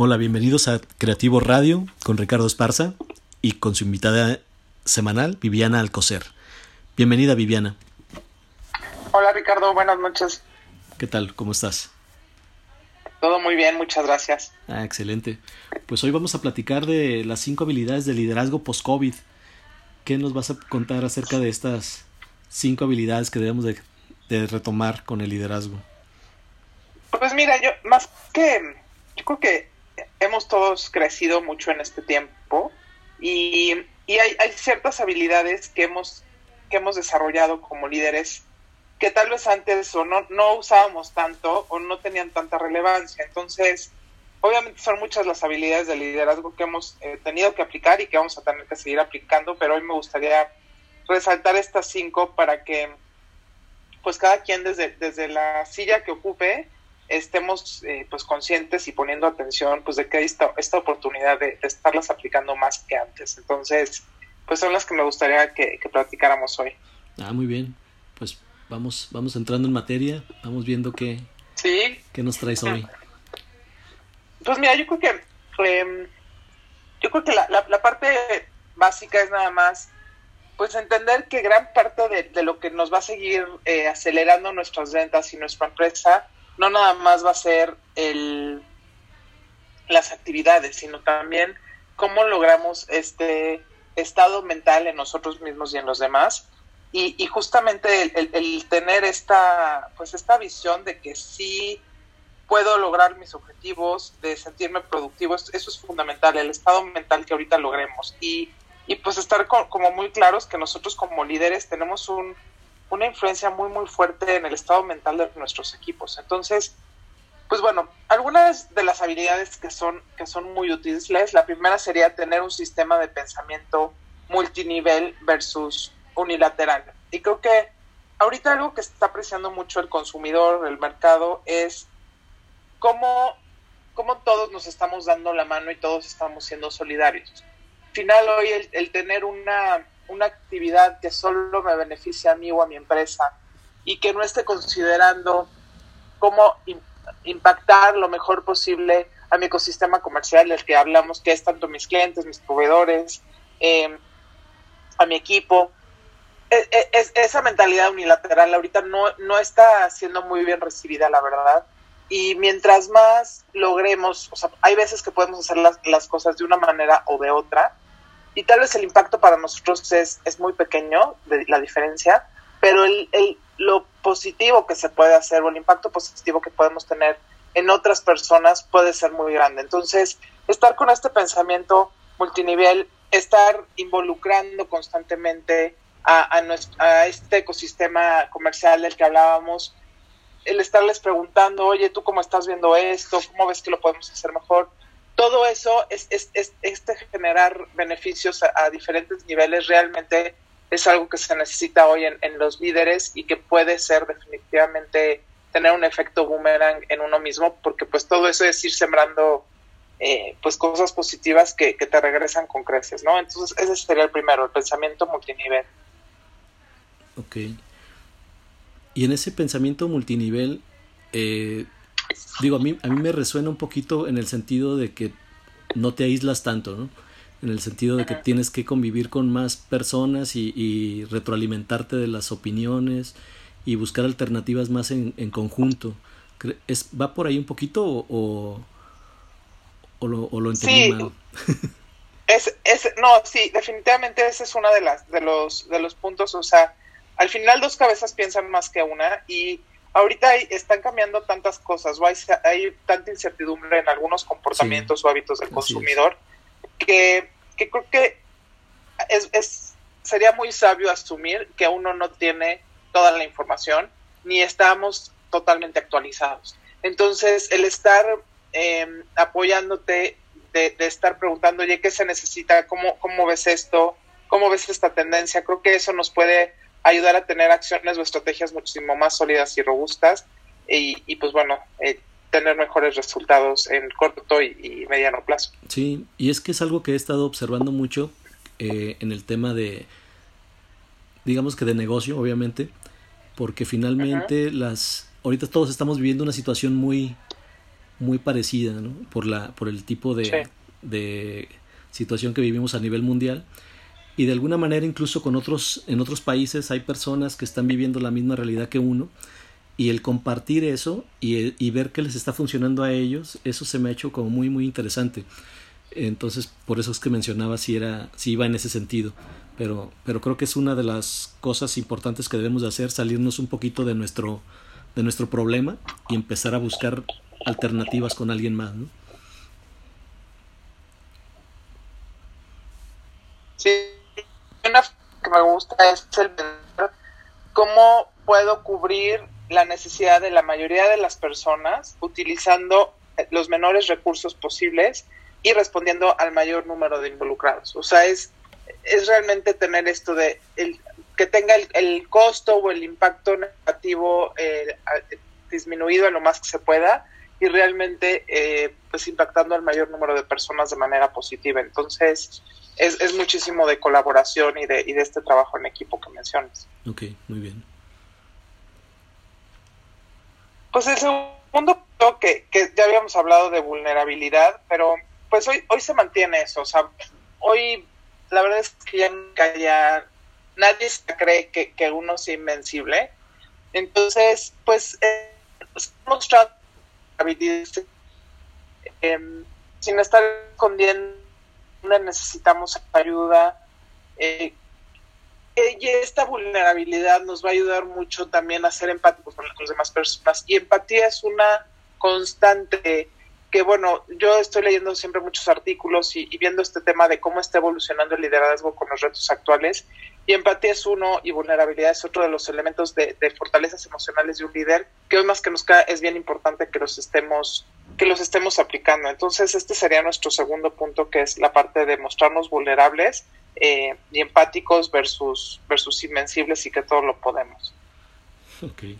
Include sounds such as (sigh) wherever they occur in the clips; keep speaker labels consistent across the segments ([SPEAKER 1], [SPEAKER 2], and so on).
[SPEAKER 1] Hola, bienvenidos a Creativo Radio con Ricardo Esparza y con su invitada semanal, Viviana Alcocer. Bienvenida, Viviana.
[SPEAKER 2] Hola, Ricardo, buenas noches.
[SPEAKER 1] ¿Qué tal? ¿Cómo estás?
[SPEAKER 2] Todo muy bien, muchas gracias.
[SPEAKER 1] Ah, excelente. Pues hoy vamos a platicar de las cinco habilidades de liderazgo post-COVID. ¿Qué nos vas a contar acerca de estas cinco habilidades que debemos de, de retomar con el liderazgo?
[SPEAKER 2] Pues mira, yo más que, yo creo que hemos todos crecido mucho en este tiempo y, y hay, hay, ciertas habilidades que hemos, que hemos desarrollado como líderes que tal vez antes o no, no usábamos tanto o no tenían tanta relevancia. Entonces, obviamente son muchas las habilidades de liderazgo que hemos eh, tenido que aplicar y que vamos a tener que seguir aplicando, pero hoy me gustaría resaltar estas cinco para que pues cada quien desde, desde la silla que ocupe estemos eh, pues conscientes y poniendo atención pues de que hay esta, esta oportunidad de, de, estarlas aplicando más que antes. Entonces, pues son las que me gustaría que, que platicáramos hoy.
[SPEAKER 1] Ah, muy bien. Pues vamos, vamos entrando en materia, vamos viendo qué,
[SPEAKER 2] ¿Sí?
[SPEAKER 1] qué nos traes hoy.
[SPEAKER 2] Pues mira, yo creo que eh, yo creo que la, la, la, parte básica es nada más pues entender que gran parte de, de lo que nos va a seguir eh, acelerando nuestras ventas y nuestra empresa no nada más va a ser el las actividades, sino también cómo logramos este estado mental en nosotros mismos y en los demás. Y, y justamente el, el, tener esta pues esta visión de que sí puedo lograr mis objetivos de sentirme productivo eso es fundamental el estado mental que ahorita logremos. Y, y pues estar como muy claros que nosotros como líderes tenemos un, una influencia muy muy fuerte en el estado mental de nuestros equipos entonces pues bueno algunas de las habilidades que son que son muy útiles la primera sería tener un sistema de pensamiento multinivel versus unilateral. Y creo que ahorita algo que está apreciando mucho el consumidor, el mercado, es cómo, cómo todos nos estamos dando la mano y todos estamos siendo solidarios. Al final hoy el, el tener una, una actividad que solo me beneficia a mí o a mi empresa y que no esté considerando cómo impactar lo mejor posible a mi ecosistema comercial del que hablamos, que es tanto mis clientes, mis proveedores, eh, a mi equipo, es, esa mentalidad unilateral ahorita no, no está siendo muy bien recibida, la verdad. Y mientras más logremos, o sea, hay veces que podemos hacer las, las cosas de una manera o de otra, y tal vez el impacto para nosotros es, es muy pequeño, de, la diferencia, pero el, el, lo positivo que se puede hacer o el impacto positivo que podemos tener en otras personas puede ser muy grande. Entonces, estar con este pensamiento multinivel, estar involucrando constantemente a, a, nuestro, a, este ecosistema comercial del que hablábamos, el estarles preguntando, oye, ¿tú cómo estás viendo esto? ¿Cómo ves que lo podemos hacer mejor? Todo eso, es, es, es este generar beneficios a, diferentes niveles, realmente es algo que se necesita hoy en, los líderes y que puede ser definitivamente tener un efecto boomerang en uno mismo, porque pues todo eso es ir sembrando eh, pues cosas positivas que, que, te regresan con creces, ¿no? Entonces ese sería el primero, el pensamiento multinivel.
[SPEAKER 1] Ok. Y en ese pensamiento multinivel, eh, digo, a mí, a mí me resuena un poquito en el sentido de que no te aíslas tanto, ¿no? En el sentido de que tienes que convivir con más personas y, y, retroalimentarte de las opiniones y buscar alternativas más en, en conjunto. ¿Es, ¿Va por ahí un poquito o, o, lo, o lo entendí
[SPEAKER 2] sí.
[SPEAKER 1] mal? (laughs)
[SPEAKER 2] es, es, no, sí, definitivamente ese es uno de, las, de, los, de los puntos, o sea, al final dos cabezas piensan más que una y ahorita hay, están cambiando tantas cosas o hay, hay, tanta incertidumbre en algunos comportamientos sí, o hábitos del consumidor que, que, creo que es, es, sería muy sabio asumir que uno no tiene toda la información ni estamos totalmente actualizados. Entonces, el estar eh, apoyándote, de, de, estar preguntando, oye, ¿qué se necesita? ¿Cómo, ¿Cómo ves esto? ¿Cómo ves esta tendencia? Creo que eso nos puede ayudar a tener acciones o estrategias muchísimo más sólidas y robustas y, y pues bueno, eh, tener mejores resultados en corto y, y, mediano plazo.
[SPEAKER 1] Sí, y es que es algo que he estado observando mucho eh, en el tema de, digamos que de negocio, obviamente, porque finalmente uh -huh. las, ahorita todos estamos viviendo una situación muy, muy parecida, ¿no? Por, la, por el tipo de, de situación que vivimos a nivel mundial y de alguna manera incluso con otros en otros países hay personas que están viviendo la misma realidad que uno y el compartir eso y, y, ver que les está funcionando a ellos eso se me ha hecho como muy muy interesante entonces por eso es que mencionaba si era si iba en ese sentido pero pero creo que es una de las cosas importantes que debemos de hacer salirnos un poquito de nuestro de nuestro problema y empezar a buscar alternativas con alguien más ¿no?
[SPEAKER 2] Es el cómo puedo cubrir la necesidad de la mayoría de las personas utilizando los menores recursos posibles y respondiendo al mayor número de involucrados. O sea, es, es realmente tener esto de el, que tenga el, costo o el impacto negativo eh, disminuido en lo más que se pueda y realmente eh, pues impactando al mayor número de personas de manera positiva. Entonces, es, es muchísimo de colaboración y de, y de este trabajo en equipo que mencionas.
[SPEAKER 1] Ok, muy bien.
[SPEAKER 2] Pues el segundo que, que ya habíamos hablado de vulnerabilidad, pero pues hoy, hoy se mantiene eso, o sea, hoy la verdad es que ya, ya nadie se cree que, que, uno es invencible, entonces pues eh, mostrando habilidades eh, sin estar escondiendo necesitamos ayuda. Eh, y esta vulnerabilidad nos va a ayudar mucho también a ser empáticos con las demás personas. Y empatía es una constante que, bueno, yo estoy leyendo siempre muchos artículos y, viendo este tema de cómo está evolucionando el liderazgo con los retos actuales. Y empatía es uno y vulnerabilidad es otro de los elementos de, fortalezas emocionales de un líder que hoy más que nunca es bien importante que los estemos que los estemos aplicando. Entonces, este sería nuestro segundo punto, que es la parte de mostrarnos vulnerables eh, y empáticos versus, versus invencibles y que todo lo podemos.
[SPEAKER 1] Okay.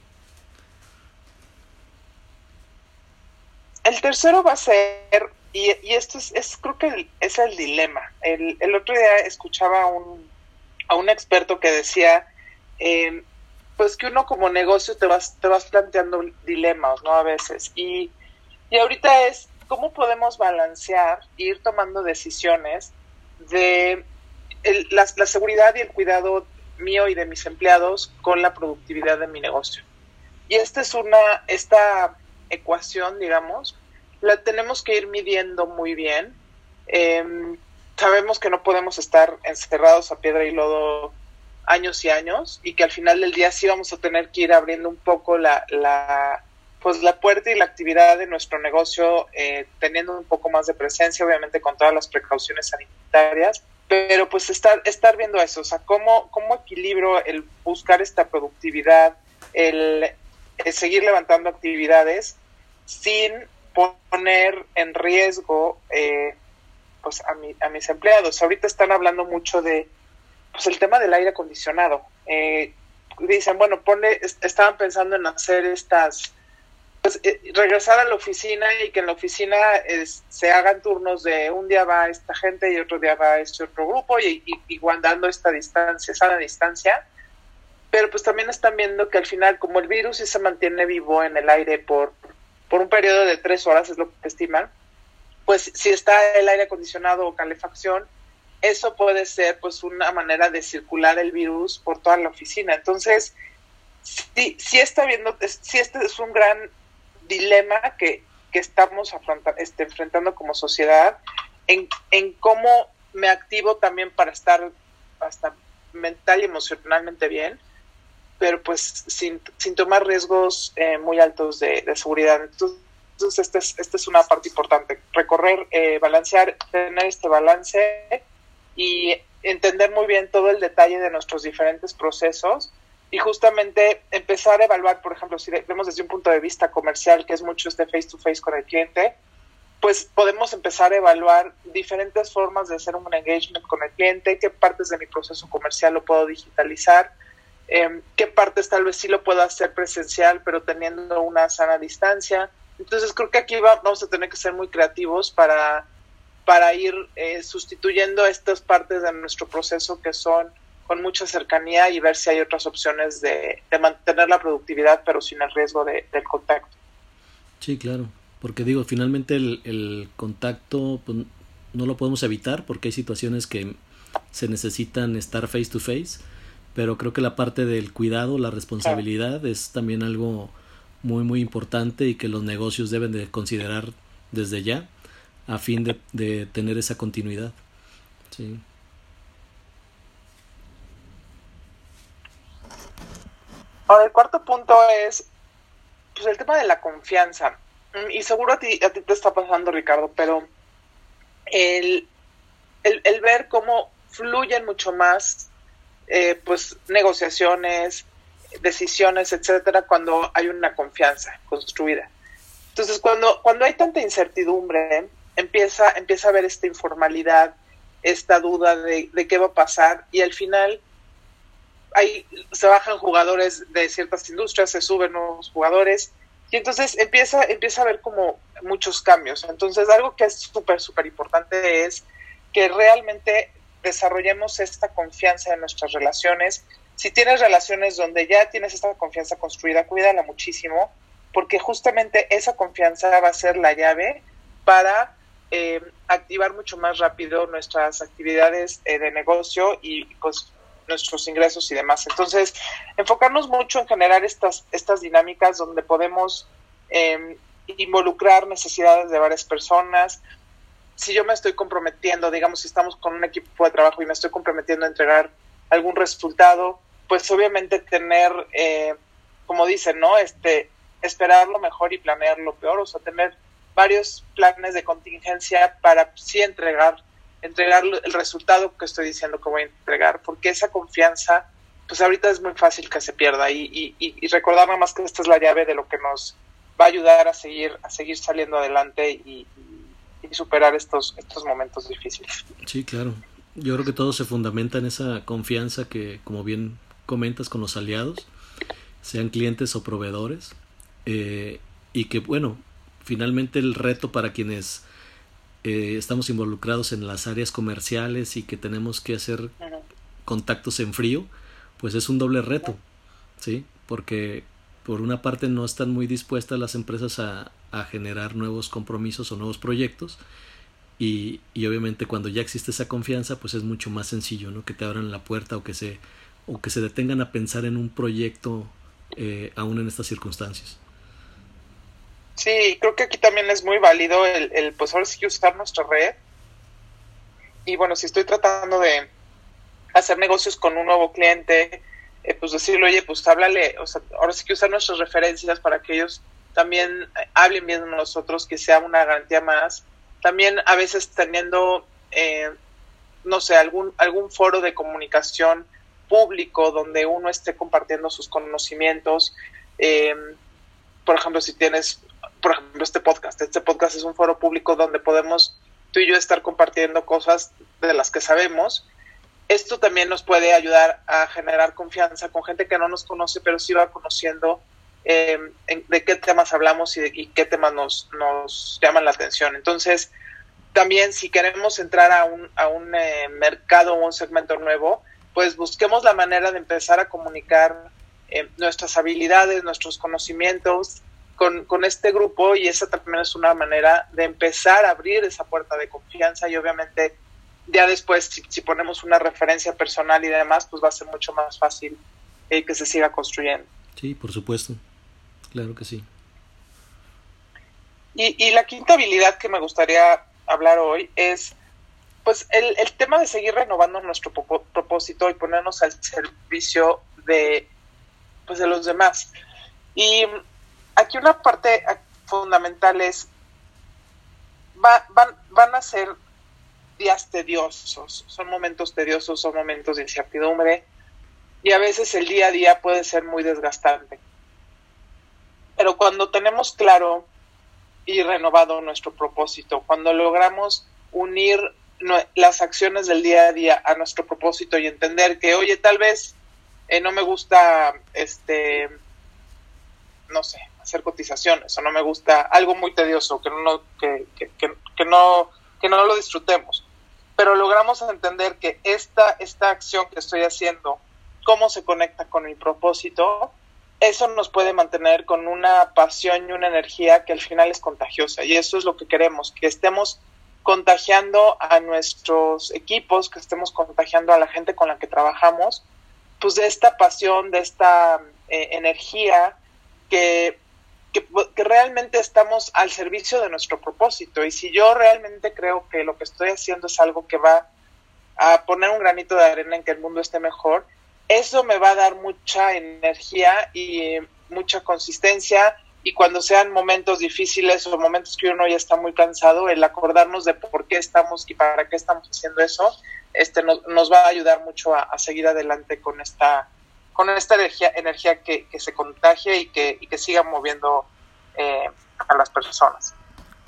[SPEAKER 2] El tercero va a ser, y, y esto es, es, creo que es el dilema. El, el otro día escuchaba a un, a un experto que decía, eh, pues que uno como negocio te vas, te vas planteando dilemas, ¿no? A veces. Y y ahorita es cómo podemos balancear e ir tomando decisiones de la, seguridad y el cuidado mío y de mis empleados con la productividad de mi negocio. Y esta es una, esta ecuación, digamos, la tenemos que ir midiendo muy bien. Em, sabemos que no podemos estar encerrados a piedra y lodo años y años y que al final del día sí vamos a tener que ir abriendo un poco la, la, pues la puerta y la actividad de nuestro negocio eh, teniendo un poco más de presencia, obviamente con todas las precauciones sanitarias, pero pues estar, estar viendo eso, o sea, cómo, cómo equilibro el buscar esta productividad, el, seguir levantando actividades sin poner en riesgo eh, pues a, mi, a mis empleados. Ahorita están hablando mucho de pues el tema del aire acondicionado. Eh, dicen, bueno, pone, estaban pensando en hacer estas pues, eh, regresar a la oficina y que en la oficina se hagan turnos de un día va esta gente y otro día va este otro grupo y, y, guardando esta distancia, esa distancia. Pero pues también están viendo que al final, como el virus sí se mantiene vivo en el aire por, por un periodo de tres horas, es lo que estiman, pues si está el aire acondicionado o calefacción, eso puede ser pues una manera de circular el virus por toda la oficina. Entonces, sí, sí está viendo, sí este es un gran dilema que, que estamos este, enfrentando como sociedad en, en, cómo me activo también para estar hasta mental y emocionalmente bien, pero pues sin, sin tomar riesgos eh, muy altos de, seguridad. Entonces, esta es, esta es una parte importante, recorrer, eh, balancear, tener este balance y entender muy bien todo el detalle de nuestros diferentes procesos y justamente empezar a evaluar, por ejemplo, si vemos desde un punto de vista comercial, que es mucho este face to face con el cliente, pues podemos empezar a evaluar diferentes formas de hacer un engagement con el cliente, qué partes de mi proceso comercial lo puedo digitalizar, eh, qué partes tal vez sí lo puedo hacer presencial, pero teniendo una sana distancia. Entonces creo que aquí vamos a tener que ser muy creativos para, para ir eh, sustituyendo estas partes de nuestro proceso que son con mucha cercanía y ver si hay otras opciones de, mantener la productividad pero sin el riesgo de, del contacto.
[SPEAKER 1] Sí, claro. porque digo, finalmente el, el contacto pues, no lo podemos evitar porque hay situaciones que se necesitan estar face to face, pero creo que la parte del cuidado, la responsabilidad es también algo muy muy importante y que los negocios deben de considerar desde ya a fin de, de tener esa continuidad. Sí.
[SPEAKER 2] Ahora, el cuarto punto es pues, el tema de la confianza. Mm, y seguro a ti, a ti te está pasando, Ricardo, pero el, el, ver cómo fluyen mucho más eh, pues negociaciones, decisiones, etcétera, cuando hay una confianza construida. Entonces, cuando, cuando hay tanta incertidumbre, empieza, empieza a haber esta informalidad, esta duda de, de qué va a pasar, y al final hay, se bajan jugadores de ciertas industrias, se suben nuevos jugadores, y entonces empieza, empieza a haber como muchos cambios. Entonces, algo que es súper, súper importante es que realmente desarrollemos esta confianza en nuestras relaciones. Si tienes relaciones donde ya tienes esta confianza construida, cuídala muchísimo, porque justamente esa confianza va a ser la llave para eh, activar mucho más rápido nuestras actividades eh, de negocio y pues, nuestros ingresos y demás. Entonces, enfocarnos mucho en generar estas, estas dinámicas donde podemos em, involucrar necesidades de varias personas. Si yo me estoy comprometiendo, digamos, si estamos con un equipo de trabajo y me estoy comprometiendo a entregar algún resultado, pues obviamente tener, eh, como dicen, ¿no? Este, esperar lo mejor y planear lo peor, o sea, tener varios planes de contingencia para sí entregar entregar el resultado que estoy diciendo que voy a entregar, porque esa confianza, pues ahorita es muy fácil que se pierda y, y, recordar nada más que esta es la llave de lo que nos va a ayudar a seguir, a seguir saliendo adelante y, superar estos, estos momentos difíciles.
[SPEAKER 1] Sí, claro. Yo creo que todo se fundamenta en esa confianza que, como bien comentas, con los aliados, sean clientes o proveedores, eh, y que, bueno, finalmente el reto para quienes eh, estamos involucrados en las áreas comerciales y que tenemos que hacer contactos en frío, pues es un doble reto, ¿sí? Porque por una parte no están muy dispuestas las empresas a, a generar nuevos compromisos o nuevos proyectos y, y, obviamente cuando ya existe esa confianza pues es mucho más sencillo, ¿no? Que te abran la puerta o que se, o que se detengan a pensar en un proyecto eh, aún en estas circunstancias.
[SPEAKER 2] Sí, creo que aquí también es muy válido el, el pues ahora sí usar nuestra red. Y bueno, si estoy tratando de hacer negocios con un nuevo cliente, eh, pues decirle, oye, pues háblale, o sea, ahora sí que usar nuestras referencias para que ellos también eh, hablen bien de nosotros, que sea una garantía más. También a veces teniendo, eh, no sé, algún, algún foro de comunicación público donde uno esté compartiendo sus conocimientos. por ejemplo, si tienes por ejemplo, este podcast. Este podcast es un foro público donde podemos tú y yo estar compartiendo cosas de las que sabemos. Esto también nos puede ayudar a generar confianza con gente que no nos conoce, pero sí va conociendo em, de qué temas hablamos y, qué temas nos, nos llaman la atención. Entonces, también si queremos entrar a un, a un eh, mercado o un segmento nuevo, pues busquemos la manera de empezar a comunicar eh, nuestras habilidades, nuestros conocimientos, con, con, este grupo y esa también es una manera de empezar a abrir esa puerta de confianza y obviamente ya después si, ponemos una referencia personal y demás pues va a ser mucho más fácil eh, que se siga construyendo.
[SPEAKER 1] Sí, por supuesto, claro que sí.
[SPEAKER 2] Y, y la quinta habilidad que me gustaría hablar hoy es pues el, el tema de seguir renovando nuestro propósito y ponernos al servicio de pues de los demás. Y aquí una parte fundamental es, van, van a ser días tediosos, son momentos tediosos, son momentos de incertidumbre y a veces el día a día puede ser muy desgastante. Pero cuando tenemos claro y renovado nuestro propósito, cuando logramos unir las acciones del día a día a nuestro propósito y entender que, oye, tal vez eh, no me gusta, este, no sé, hacer cotizaciones o no me gusta. Algo muy tedioso que no que, que, no que no lo disfrutemos. Pero logramos entender que esta esta acción que estoy haciendo cómo se conecta con mi propósito eso nos puede mantener con una pasión y una energía que al final es contagiosa. Y eso es lo que queremos, que estemos contagiando a nuestros equipos, que estemos contagiando a la gente con la que trabajamos, pues de esta pasión, de esta eh, energía que, que, realmente estamos al servicio de nuestro propósito. Y si yo realmente creo que lo que estoy haciendo es algo que va a poner un granito de arena en que el mundo esté mejor, eso me va a dar mucha energía y mucha consistencia y cuando sean momentos difíciles o momentos que uno ya está muy cansado, el acordarnos de por qué estamos y para qué estamos haciendo eso, este nos, va a ayudar mucho a, seguir adelante con esta con esta energía, energía que, que se contagie y que, y que siga moviendo eh, a las personas.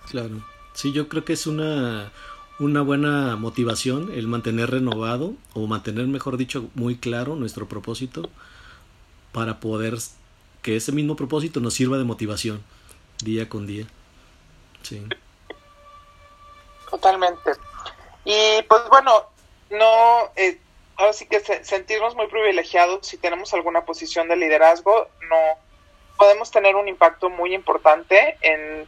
[SPEAKER 1] Claro, sí, yo creo que es una, una buena motivación el mantener renovado o mantener, mejor dicho, muy claro nuestro propósito para poder que ese mismo propósito nos sirva de motivación día con día. Sí.
[SPEAKER 2] Totalmente. Y pues bueno, no, eh, ahora sí que se, sentirnos muy privilegiados si tenemos alguna posición de liderazgo, no podemos tener un impacto muy importante en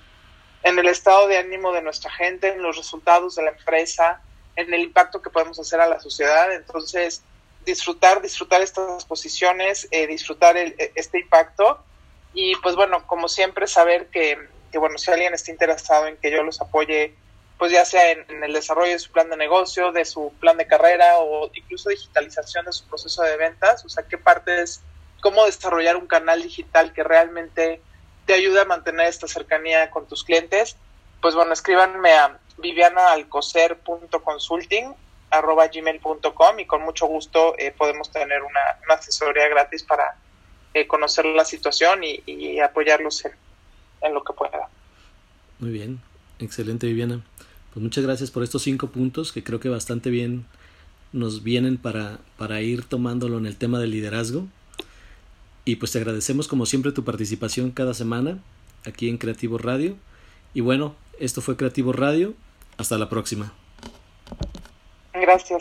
[SPEAKER 2] en el estado de ánimo de nuestra gente, en los resultados de la empresa, en el impacto que podemos hacer a la sociedad. Entonces, disfrutar, disfrutar estas posiciones, eh, disfrutar el, este impacto y pues bueno, como siempre, saber que, que, bueno, si alguien está interesado en que yo los apoye, pues ya sea en, el desarrollo de su plan de negocio, de su plan de carrera o incluso digitalización de su proceso de ventas, o sea, qué partes, cómo desarrollar un canal digital que realmente te ayuda a mantener esta cercanía con tus clientes, pues bueno, escríbanme a vivianaalcocer.consulting arroba y con mucho gusto eh, podemos tener una, una, asesoría gratis para eh, conocer la situación y, y apoyarlos en, en, lo que pueda.
[SPEAKER 1] Muy bien, excelente Viviana. Pues muchas gracias por estos cinco puntos que creo que bastante bien nos vienen para, para ir tomándolo en el tema del liderazgo. Y pues te agradecemos como siempre tu participación cada semana aquí en Creativo Radio. Y bueno, esto fue Creativo Radio. Hasta la próxima.
[SPEAKER 2] Gracias.